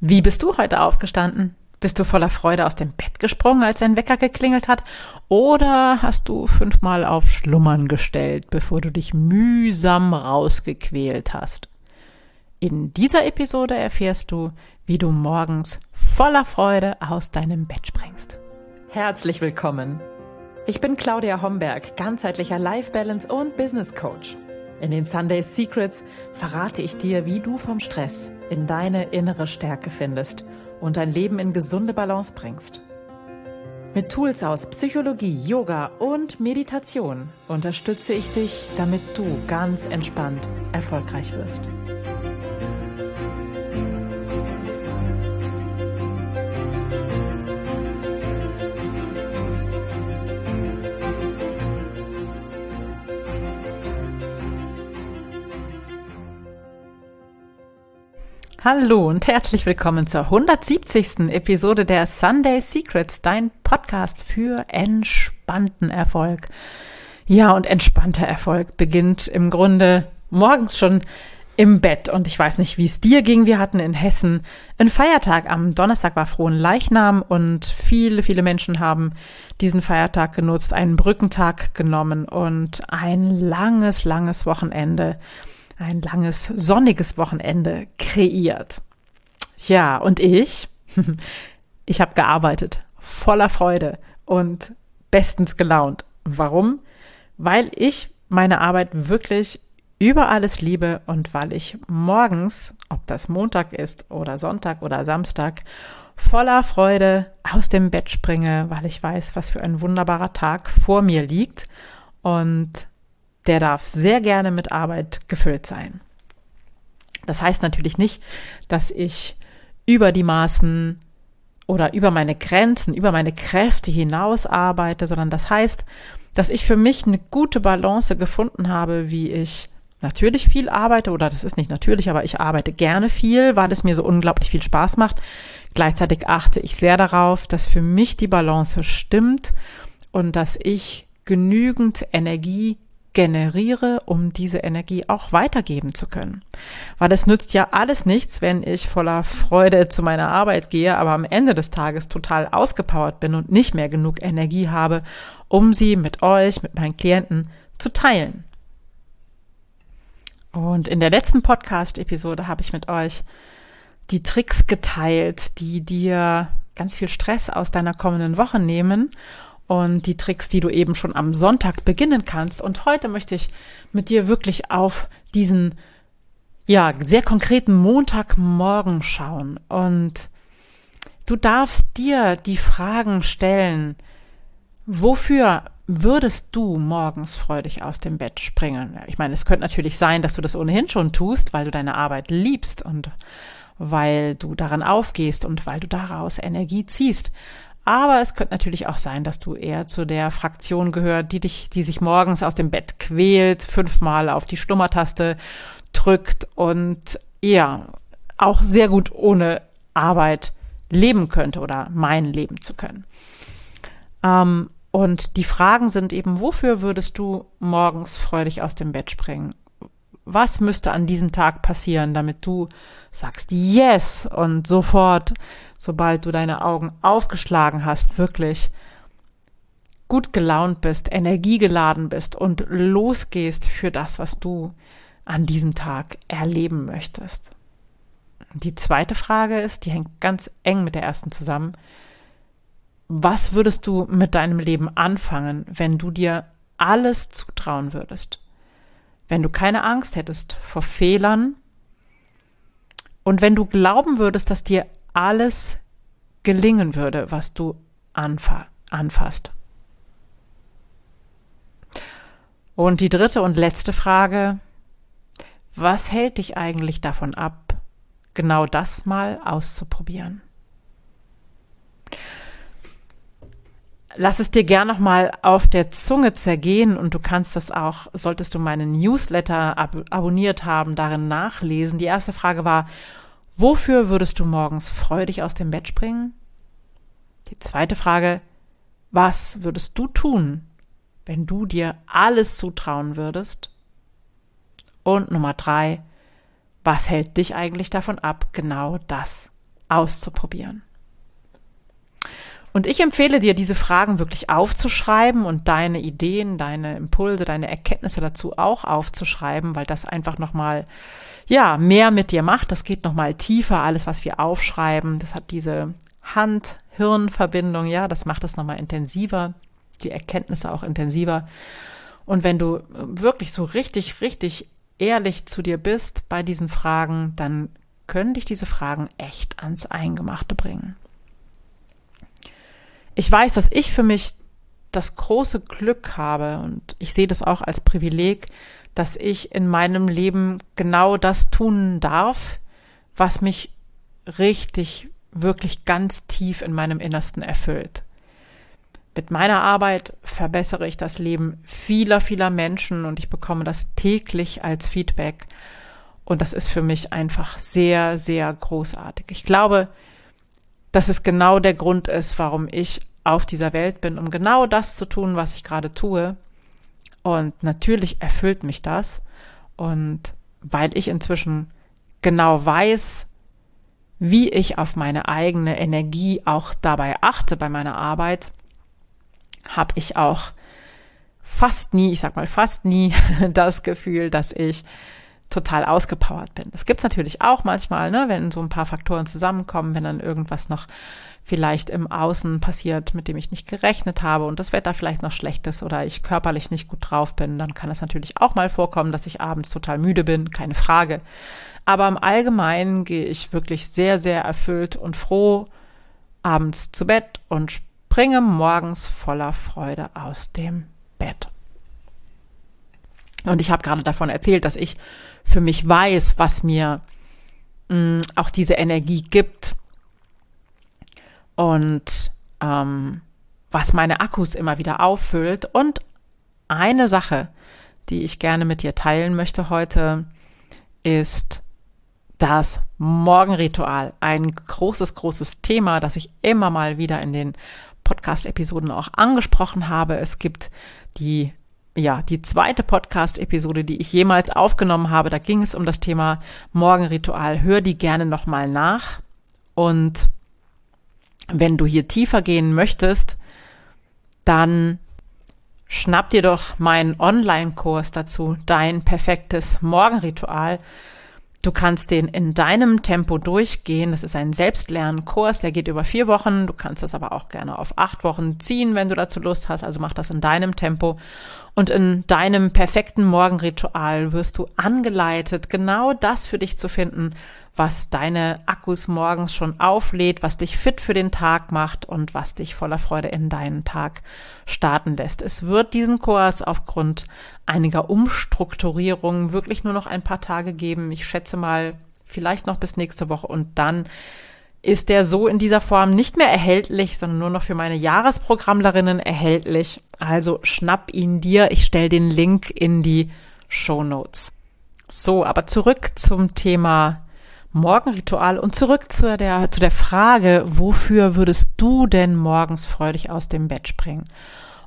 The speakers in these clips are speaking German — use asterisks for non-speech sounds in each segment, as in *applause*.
Wie bist du heute aufgestanden? Bist du voller Freude aus dem Bett gesprungen, als dein Wecker geklingelt hat? Oder hast du fünfmal auf Schlummern gestellt, bevor du dich mühsam rausgequält hast? In dieser Episode erfährst du, wie du morgens voller Freude aus deinem Bett springst. Herzlich willkommen. Ich bin Claudia Homberg, ganzheitlicher Life Balance und Business Coach. In den Sunday Secrets verrate ich dir, wie du vom Stress in deine innere Stärke findest und dein Leben in gesunde Balance bringst. Mit Tools aus Psychologie, Yoga und Meditation unterstütze ich dich, damit du ganz entspannt erfolgreich wirst. Hallo und herzlich willkommen zur 170. Episode der Sunday Secrets, dein Podcast für entspannten Erfolg. Ja, und entspannter Erfolg beginnt im Grunde morgens schon im Bett. Und ich weiß nicht, wie es dir ging. Wir hatten in Hessen einen Feiertag. Am Donnerstag war Frohen Leichnam und viele, viele Menschen haben diesen Feiertag genutzt, einen Brückentag genommen und ein langes, langes Wochenende ein langes, sonniges Wochenende kreiert. Ja, und ich, *laughs* ich habe gearbeitet, voller Freude und bestens gelaunt. Warum? Weil ich meine Arbeit wirklich über alles liebe und weil ich morgens, ob das Montag ist oder Sonntag oder Samstag, voller Freude aus dem Bett springe, weil ich weiß, was für ein wunderbarer Tag vor mir liegt und der darf sehr gerne mit Arbeit gefüllt sein. Das heißt natürlich nicht, dass ich über die Maßen oder über meine Grenzen, über meine Kräfte hinaus arbeite, sondern das heißt, dass ich für mich eine gute Balance gefunden habe, wie ich natürlich viel arbeite, oder das ist nicht natürlich, aber ich arbeite gerne viel, weil es mir so unglaublich viel Spaß macht. Gleichzeitig achte ich sehr darauf, dass für mich die Balance stimmt und dass ich genügend Energie generiere, um diese Energie auch weitergeben zu können. Weil es nützt ja alles nichts, wenn ich voller Freude zu meiner Arbeit gehe, aber am Ende des Tages total ausgepowert bin und nicht mehr genug Energie habe, um sie mit euch, mit meinen Klienten zu teilen. Und in der letzten Podcast-Episode habe ich mit euch die Tricks geteilt, die dir ganz viel Stress aus deiner kommenden Woche nehmen und die Tricks, die du eben schon am Sonntag beginnen kannst. Und heute möchte ich mit dir wirklich auf diesen, ja, sehr konkreten Montagmorgen schauen. Und du darfst dir die Fragen stellen, wofür würdest du morgens freudig aus dem Bett springen? Ich meine, es könnte natürlich sein, dass du das ohnehin schon tust, weil du deine Arbeit liebst und weil du daran aufgehst und weil du daraus Energie ziehst. Aber es könnte natürlich auch sein, dass du eher zu der Fraktion gehört, die dich, die sich morgens aus dem Bett quält, fünfmal auf die Stummertaste drückt und ja, auch sehr gut ohne Arbeit leben könnte oder meinen leben zu können. Ähm, und die Fragen sind eben, wofür würdest du morgens freudig aus dem Bett springen? Was müsste an diesem Tag passieren, damit du sagst Yes und sofort sobald du deine Augen aufgeschlagen hast, wirklich gut gelaunt bist, energiegeladen bist und losgehst für das, was du an diesem Tag erleben möchtest. Die zweite Frage ist, die hängt ganz eng mit der ersten zusammen. Was würdest du mit deinem Leben anfangen, wenn du dir alles zutrauen würdest? Wenn du keine Angst hättest vor Fehlern und wenn du glauben würdest, dass dir alles gelingen würde, was du anfa anfasst. Und die dritte und letzte Frage, was hält dich eigentlich davon ab, genau das mal auszuprobieren? Lass es dir gern nochmal auf der Zunge zergehen und du kannst das auch, solltest du meinen Newsletter ab abonniert haben, darin nachlesen. Die erste Frage war, Wofür würdest du morgens freudig aus dem Bett springen? Die zweite Frage, was würdest du tun, wenn du dir alles zutrauen würdest? Und Nummer drei, was hält dich eigentlich davon ab, genau das auszuprobieren. Und ich empfehle dir, diese Fragen wirklich aufzuschreiben und deine Ideen, deine Impulse, deine Erkenntnisse dazu auch aufzuschreiben, weil das einfach nochmal, ja, mehr mit dir macht. Das geht nochmal tiefer, alles, was wir aufschreiben. Das hat diese Hand-Hirn-Verbindung, ja, das macht es nochmal intensiver, die Erkenntnisse auch intensiver. Und wenn du wirklich so richtig, richtig ehrlich zu dir bist bei diesen Fragen, dann können dich diese Fragen echt ans Eingemachte bringen. Ich weiß, dass ich für mich das große Glück habe und ich sehe das auch als Privileg, dass ich in meinem Leben genau das tun darf, was mich richtig, wirklich ganz tief in meinem Innersten erfüllt. Mit meiner Arbeit verbessere ich das Leben vieler, vieler Menschen und ich bekomme das täglich als Feedback. Und das ist für mich einfach sehr, sehr großartig. Ich glaube, dass es genau der Grund ist, warum ich auf dieser Welt bin, um genau das zu tun, was ich gerade tue. Und natürlich erfüllt mich das. Und weil ich inzwischen genau weiß, wie ich auf meine eigene Energie auch dabei achte bei meiner Arbeit, habe ich auch fast nie, ich sag mal fast nie, *laughs* das Gefühl, dass ich total ausgepowert bin. Das gibt's natürlich auch manchmal, ne, wenn so ein paar Faktoren zusammenkommen, wenn dann irgendwas noch vielleicht im Außen passiert, mit dem ich nicht gerechnet habe und das Wetter vielleicht noch schlecht ist oder ich körperlich nicht gut drauf bin, dann kann es natürlich auch mal vorkommen, dass ich abends total müde bin, keine Frage. Aber im Allgemeinen gehe ich wirklich sehr, sehr erfüllt und froh abends zu Bett und springe morgens voller Freude aus dem Bett. Und ich habe gerade davon erzählt, dass ich für mich weiß, was mir mh, mm, auch diese Energie gibt und ähm, was meine Akkus immer wieder auffüllt. Und eine Sache, die ich gerne mit dir teilen möchte heute, ist das Morgenritual. Ein großes, großes Thema, das ich immer mal wieder in den Podcast-Episoden auch angesprochen habe. Es gibt die ja, die zweite Podcast-Episode, die ich jemals aufgenommen habe, da ging es um das Thema Morgenritual. Hör die gerne nochmal nach. Und wenn du hier tiefer gehen möchtest, dann schnapp dir doch meinen Online-Kurs dazu, dein perfektes Morgenritual. Du kannst den in deinem Tempo durchgehen. Das ist ein Selbstlernkurs, der geht über vier Wochen. Du kannst das aber auch gerne auf acht Wochen ziehen, wenn du dazu Lust hast. Also mach das in deinem Tempo. Und in deinem perfekten Morgenritual wirst du angeleitet, genau das für dich zu finden, was deine Akkus morgens schon auflädt, was dich fit für den Tag macht und was dich voller Freude in deinen Tag starten lässt. Es wird diesen Kurs aufgrund einiger Umstrukturierungen wirklich nur noch ein paar Tage geben. Ich schätze mal vielleicht noch bis nächste Woche und dann ist der so in dieser Form nicht mehr erhältlich, sondern nur noch für meine Jahresprogrammlerinnen erhältlich. Also schnapp ihn dir. Ich stelle den Link in die Show Notes. So, aber zurück zum Thema Morgenritual und zurück zu der, zu der Frage, wofür würdest du denn morgens freudig aus dem Bett springen?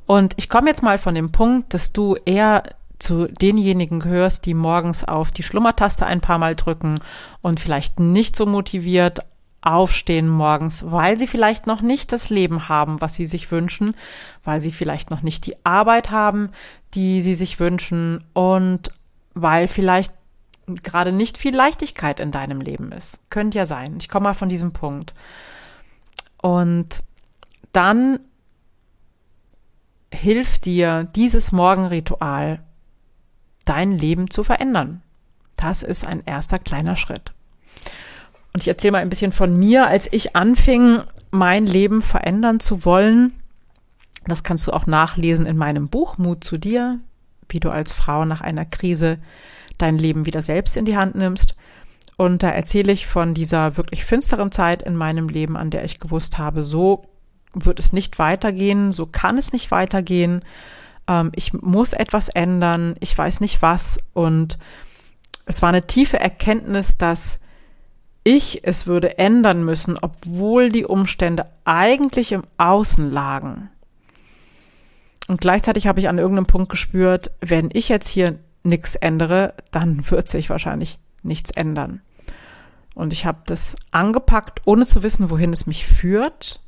Und ich komme jetzt mal von dem Punkt, dass du eher zu denjenigen gehörst, die morgens auf die Schlummertaste ein paar Mal drücken und vielleicht nicht so motiviert aufstehen morgens, weil sie vielleicht noch nicht das Leben haben, was sie sich wünschen, weil sie vielleicht noch nicht die Arbeit haben, die sie sich wünschen und weil vielleicht gerade nicht viel Leichtigkeit in deinem Leben ist. Könnte ja sein. Ich komme mal von diesem Punkt. Und dann hilft dir dieses Morgenritual, dein Leben zu verändern. Das ist ein erster kleiner Schritt. Und ich erzähle mal ein bisschen von mir, als ich anfing, mein Leben verändern zu wollen. Das kannst du auch nachlesen in meinem Buch Mut zu dir, wie du als Frau nach einer Krise dein Leben wieder selbst in die Hand nimmst. Und da erzähle ich von dieser wirklich finsteren Zeit in meinem Leben, an der ich gewusst habe, so wird es nicht weitergehen, so kann es nicht weitergehen. Ähm, ich muss etwas ändern, ich weiß nicht was. Und es war eine tiefe Erkenntnis, dass ich es würde ändern müssen, obwohl die Umstände eigentlich im Außen lagen. Und gleichzeitig habe ich an irgendeinem Punkt gespürt, wenn ich jetzt hier nichts ändere, dann *laughs* wird sich wahrscheinlich nichts ändern. Und ich habe das angepackt, ohne zu wissen, wohin es mich führt.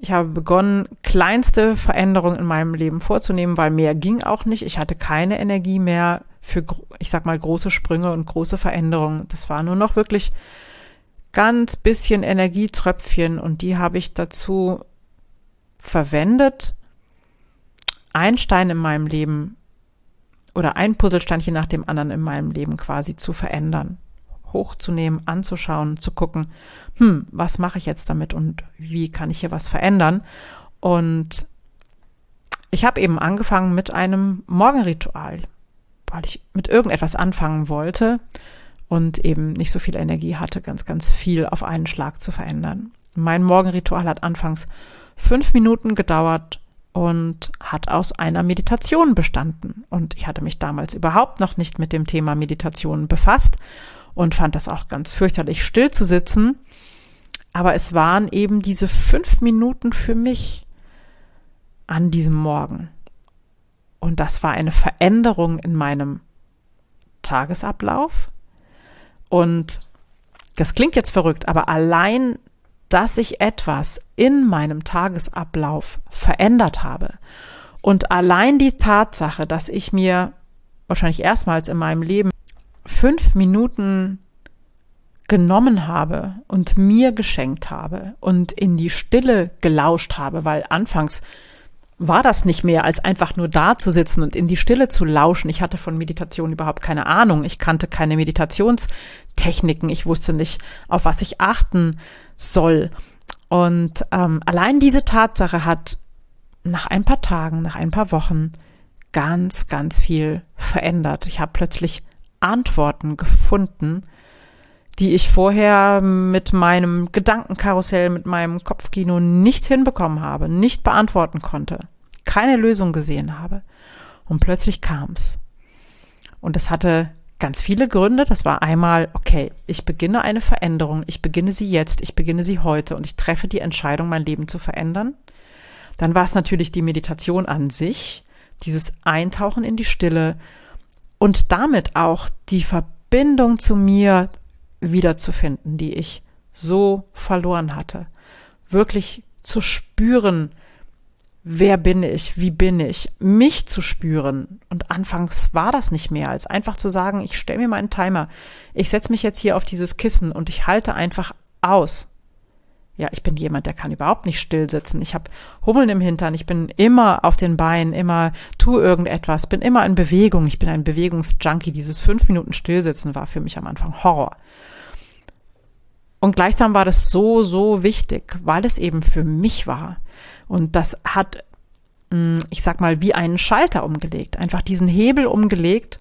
Ich habe begonnen, kleinste Veränderungen in meinem Leben vorzunehmen, weil mehr ging auch nicht. Ich hatte keine Energie mehr für, ich sag mal, große Sprünge und große Veränderungen. Das war nur noch wirklich ganz bisschen Energietröpfchen und die habe ich dazu verwendet, ein Stein in meinem Leben oder ein Puzzlesteinchen nach dem anderen in meinem Leben quasi zu verändern, hochzunehmen, anzuschauen, zu gucken, hm, was mache ich jetzt damit und wie kann ich hier was verändern? Und ich habe eben angefangen mit einem Morgenritual, weil ich mit irgendetwas anfangen wollte und eben nicht so viel Energie hatte, ganz, ganz viel auf einen Schlag zu verändern. Mein Morgenritual hat anfangs fünf Minuten gedauert und hat aus einer Meditation bestanden. Und ich hatte mich damals überhaupt noch nicht mit dem Thema Meditation befasst und fand das auch ganz fürchterlich still zu sitzen. Aber es waren eben diese fünf Minuten für mich an diesem Morgen. Und das war eine Veränderung in meinem Tagesablauf. Und das klingt jetzt verrückt, aber allein dass ich etwas in meinem Tagesablauf verändert habe. Und allein die Tatsache, dass ich mir wahrscheinlich erstmals in meinem Leben fünf Minuten genommen habe und mir geschenkt habe und in die Stille gelauscht habe, weil anfangs war das nicht mehr, als einfach nur da zu sitzen und in die Stille zu lauschen. Ich hatte von Meditation überhaupt keine Ahnung. Ich kannte keine Meditationstechniken. Ich wusste nicht, auf was ich achten soll. Und ähm, allein diese Tatsache hat nach ein paar Tagen, nach ein paar Wochen ganz, ganz viel verändert. Ich habe plötzlich Antworten gefunden, die ich vorher mit meinem Gedankenkarussell, mit meinem Kopfkino nicht hinbekommen habe, nicht beantworten konnte, keine Lösung gesehen habe. Und plötzlich kam's. Und es hatte ganz viele Gründe. Das war einmal, okay, ich beginne eine Veränderung, ich beginne sie jetzt, ich beginne sie heute und ich treffe die Entscheidung, mein Leben zu verändern. Dann war es natürlich die Meditation an sich, dieses Eintauchen in die Stille und damit auch die Verbindung zu mir wiederzufinden, die ich so verloren hatte. Wirklich zu spüren, wer bin ich, wie bin ich, mich zu spüren. Und anfangs war das nicht mehr, als einfach zu sagen, ich stelle mir meinen Timer, ich setze mich jetzt hier auf dieses Kissen und ich halte einfach aus. Ja, ich bin jemand, der kann überhaupt nicht still sitzen. Ich habe Hummeln im Hintern, ich bin immer auf den Beinen, immer tu irgendetwas, bin immer in Bewegung. Ich bin ein Bewegungsjunkie. Dieses fünf Minuten Stillsitzen war für mich am Anfang Horror. Und gleichsam war das so, so wichtig, weil es eben für mich war. Und das hat, mm, ich sag mal, wie einen Schalter umgelegt, einfach diesen Hebel umgelegt.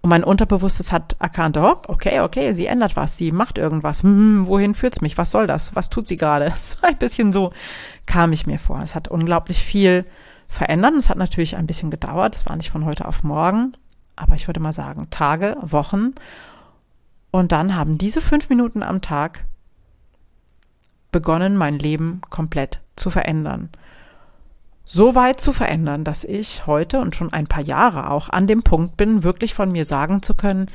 Und mein Unterbewusstes hat erkannt, oh, okay, okay, sie ändert was, sie macht irgendwas. Hm, wohin führt's mich? Was soll das? Was tut sie gerade? *laughs* So ein bisschen so kam ich mir vor. Es hat unglaublich viel verändert. Es hat natürlich ein bisschen gedauert. Es war nicht von heute auf morgen. Aber ich würde mal sagen, Tage, Wochen. Und dann haben diese fünf Minuten am Tag begonnen, mein Leben komplett zu verändern. So weit zu verändern, dass ich heute und schon ein paar Jahre auch an dem Punkt bin, wirklich von mir sagen zu können,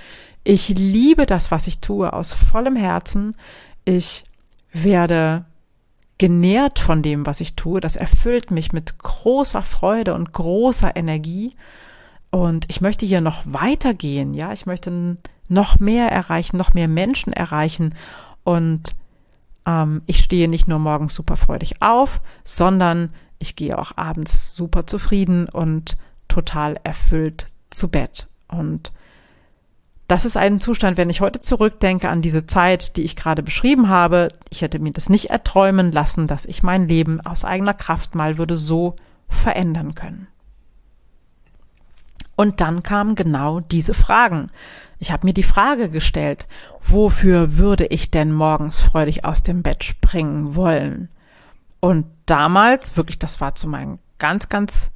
ich liebe das, was ich tue, aus vollem Herzen. Ich werde genährt von dem, was ich tue. Das erfüllt mich mit großer Freude und großer Energie. Und ich möchte hier noch weitergehen, ja. Ich möchte noch mehr erreichen, noch mehr Menschen erreichen. Und ähm, ich stehe nicht nur morgens super freudig auf, sondern ich gehe auch abends super zufrieden und total erfüllt zu Bett. Und das ist ein Zustand, wenn ich heute zurückdenke an diese Zeit, die ich gerade beschrieben habe. Ich hätte mir das nicht erträumen lassen, dass ich mein Leben aus eigener Kraft mal würde so verändern können. Und dann kamen genau diese Fragen. Ich habe mir die Frage gestellt, wofür würde ich denn morgens freudig aus dem Bett springen wollen? Und damals, wirklich, das war zu meinen ganz, ganz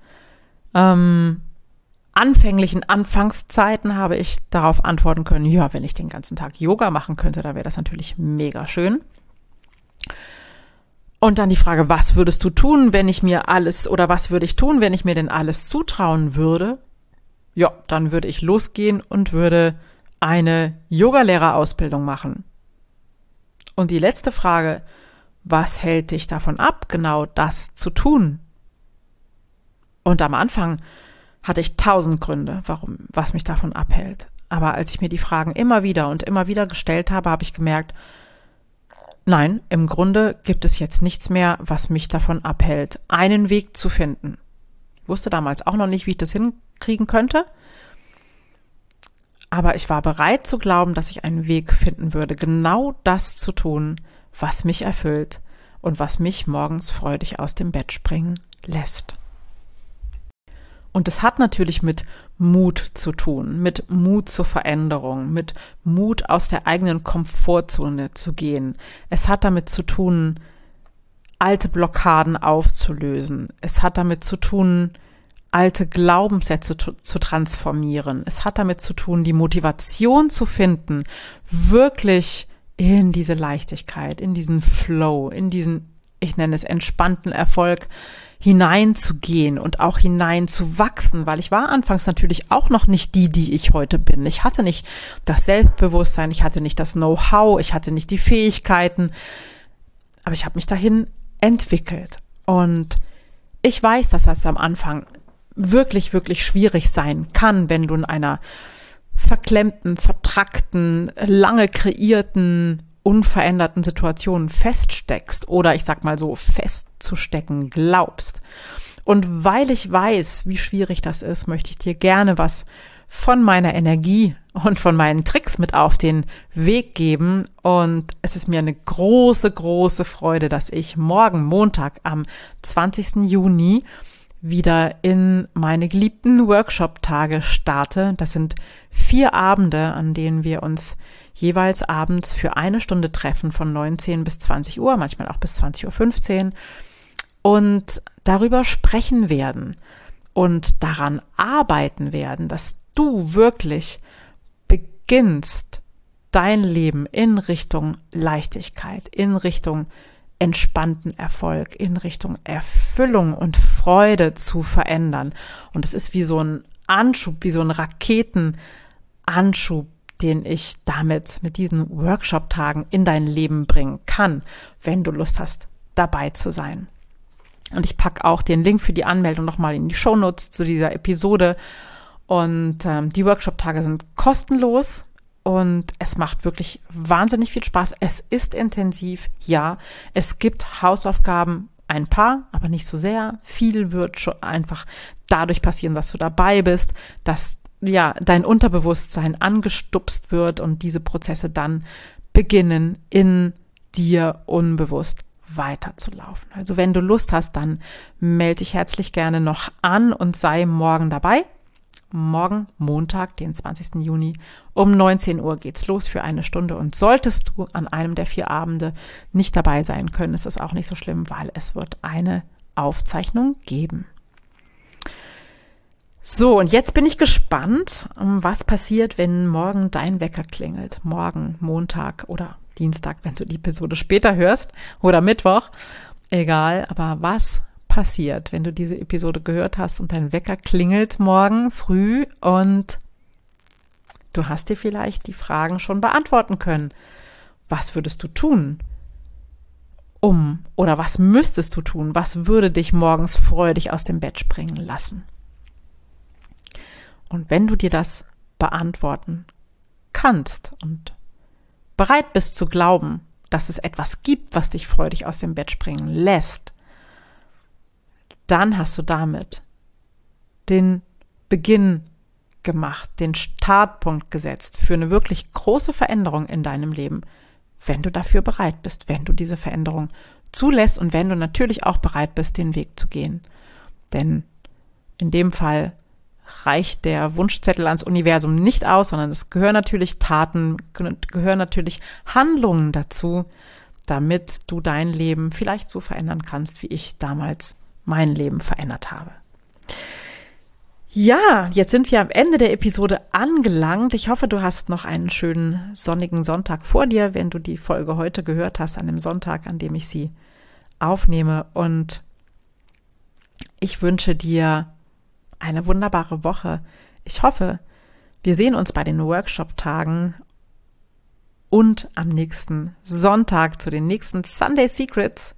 ähm, anfänglichen Anfangszeiten, habe ich darauf antworten können, ja, wenn ich den ganzen Tag Yoga machen könnte, da wäre das natürlich mega schön. Und dann die Frage, was würdest du tun, wenn ich mir alles oder was würde ich tun, wenn ich mir denn alles zutrauen würde? Ja, dann würde ich losgehen und würde eine Yogalehrerausbildung machen? Und die letzte Frage, was hält dich davon ab, genau das zu tun? Und am Anfang hatte ich tausend Gründe, warum, was mich davon abhält. Aber als ich mir die Fragen immer wieder und immer wieder gestellt habe, habe ich gemerkt, nein, im Grunde gibt es jetzt nichts mehr, was mich davon abhält, einen Weg zu finden. Ich wusste damals auch noch nicht, wie ich das hinkriegen könnte. Aber ich war bereit zu glauben, dass ich einen Weg finden würde, genau das zu tun, was mich erfüllt und was mich morgens freudig aus dem Bett springen lässt. Und es hat natürlich mit Mut zu tun, mit Mut zur Veränderung, mit Mut aus der eigenen Komfortzone zu gehen. Es hat damit zu tun, alte Blockaden aufzulösen. Es hat damit zu tun, alte Glaubenssätze zu, zu, transformieren. Es hat damit zu tun, die Motivation zu finden, wirklich in diese Leichtigkeit, in diesen Flow, in diesen, ich nenne es entspannten Erfolg hineinzugehen und auch hineinzuwachsen, weil ich war anfangs natürlich auch noch nicht die, die ich heute bin. Ich hatte nicht das Selbstbewusstsein, ich hatte nicht das Know-how, ich hatte nicht die Fähigkeiten, aber ich habe mich dahin entwickelt. Und ich weiß, dass das am Anfang wirklich, wirklich schwierig sein kann, wenn du in einer verklemmten, vertrackten, lange kreierten unveränderten Situationen feststeckst oder ich sag mal so festzustecken glaubst. Und weil ich weiß, wie schwierig das ist, möchte ich dir gerne was von meiner Energie und von meinen Tricks mit auf den Weg geben. Und es ist mir eine große, große Freude, dass ich morgen Montag am 20. Juni wieder in meine geliebten Workshop-Tage starte. Das sind vier Abende, an denen wir uns jeweils abends für eine Stunde treffen von 19 bis 20 Uhr, manchmal auch bis 20.15 Uhr und darüber sprechen werden und daran arbeiten werden, dass du wirklich beginnst, dein Leben in Richtung Leichtigkeit, in Richtung entspannten Erfolg, in Richtung Erfüllung und Freude zu verändern. Und es ist wie so ein Anschub, wie so ein Raketenanschub, den ich damit mit diesen Workshop-Tagen in dein Leben bringen kann, wenn du Lust hast, dabei zu sein. Und ich packe auch den Link für die Anmeldung nochmal in die Shownotes zu dieser Episode. Und ähm, die Workshop-Tage sind kostenlos und es macht wirklich wahnsinnig viel Spaß. Es ist intensiv, ja. Es gibt Hausaufgaben, ein paar, aber nicht so sehr. Viel wird schon einfach dadurch passieren, dass du dabei bist, dass ja, dein Unterbewusstsein angestupst wird und diese Prozesse dann beginnen in dir unbewusst weiterzulaufen. Also wenn du Lust hast, dann melde dich herzlich gerne noch an und sei morgen dabei. Morgen, Montag, den 20. Juni, um 19 Uhr geht's los für eine Stunde. Und solltest du an einem der vier Abende nicht dabei sein können, ist es auch nicht so schlimm, weil es wird eine Aufzeichnung geben. So, und jetzt bin ich gespannt, was passiert, wenn morgen dein Wecker klingelt. Morgen, Montag oder Dienstag, wenn du die Episode später hörst oder Mittwoch. Egal, aber was passiert, wenn du diese Episode gehört hast und dein Wecker klingelt morgen früh und du hast dir vielleicht die Fragen schon beantworten können. Was würdest du tun? Um oder was müsstest du tun? Was würde dich morgens freudig aus dem Bett springen lassen? Und wenn du dir das beantworten kannst und bereit bist zu glauben, dass es etwas gibt, was dich freudig aus dem Bett springen lässt, dann hast du damit den Beginn gemacht, den Startpunkt gesetzt für eine wirklich große Veränderung in deinem Leben, wenn du dafür bereit bist, wenn du diese Veränderung zulässt und wenn du natürlich auch bereit bist, den Weg zu gehen. Denn in dem Fall reicht der Wunschzettel ans Universum nicht aus, sondern es gehören natürlich Taten, gehören natürlich Handlungen dazu, damit du dein Leben vielleicht so verändern kannst, wie ich damals mein Leben verändert habe. Ja, jetzt sind wir am Ende der Episode angelangt. Ich hoffe, du hast noch einen schönen sonnigen Sonntag vor dir, wenn du die Folge heute gehört hast, an dem Sonntag, an dem ich sie aufnehme. Und ich wünsche dir eine wunderbare Woche. Ich hoffe, Wir sehen uns bei den Workshop-Tagen und am nächsten Sonntag zu den nächsten Sunday Secrets,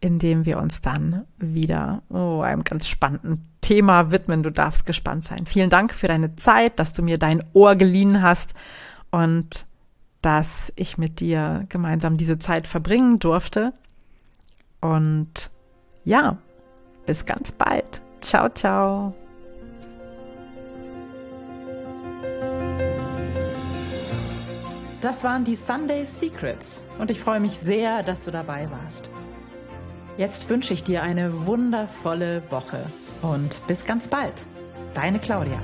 in dem wir uns dann wieder oh, einem ganz spannenden Thema widmen. Du darfst gespannt sein. Vielen Dank für deine Zeit, dass du mir dein Ohr geliehen hast und dass ich mit dir gemeinsam diese Zeit verbringen durfte. Und ja, bis ganz bald. Ciao, ciao. Das waren die Sunday Secrets und ich freue mich sehr, dass du dabei warst. Jetzt wünsche ich dir eine wundervolle Woche und bis ganz bald. Deine Claudia.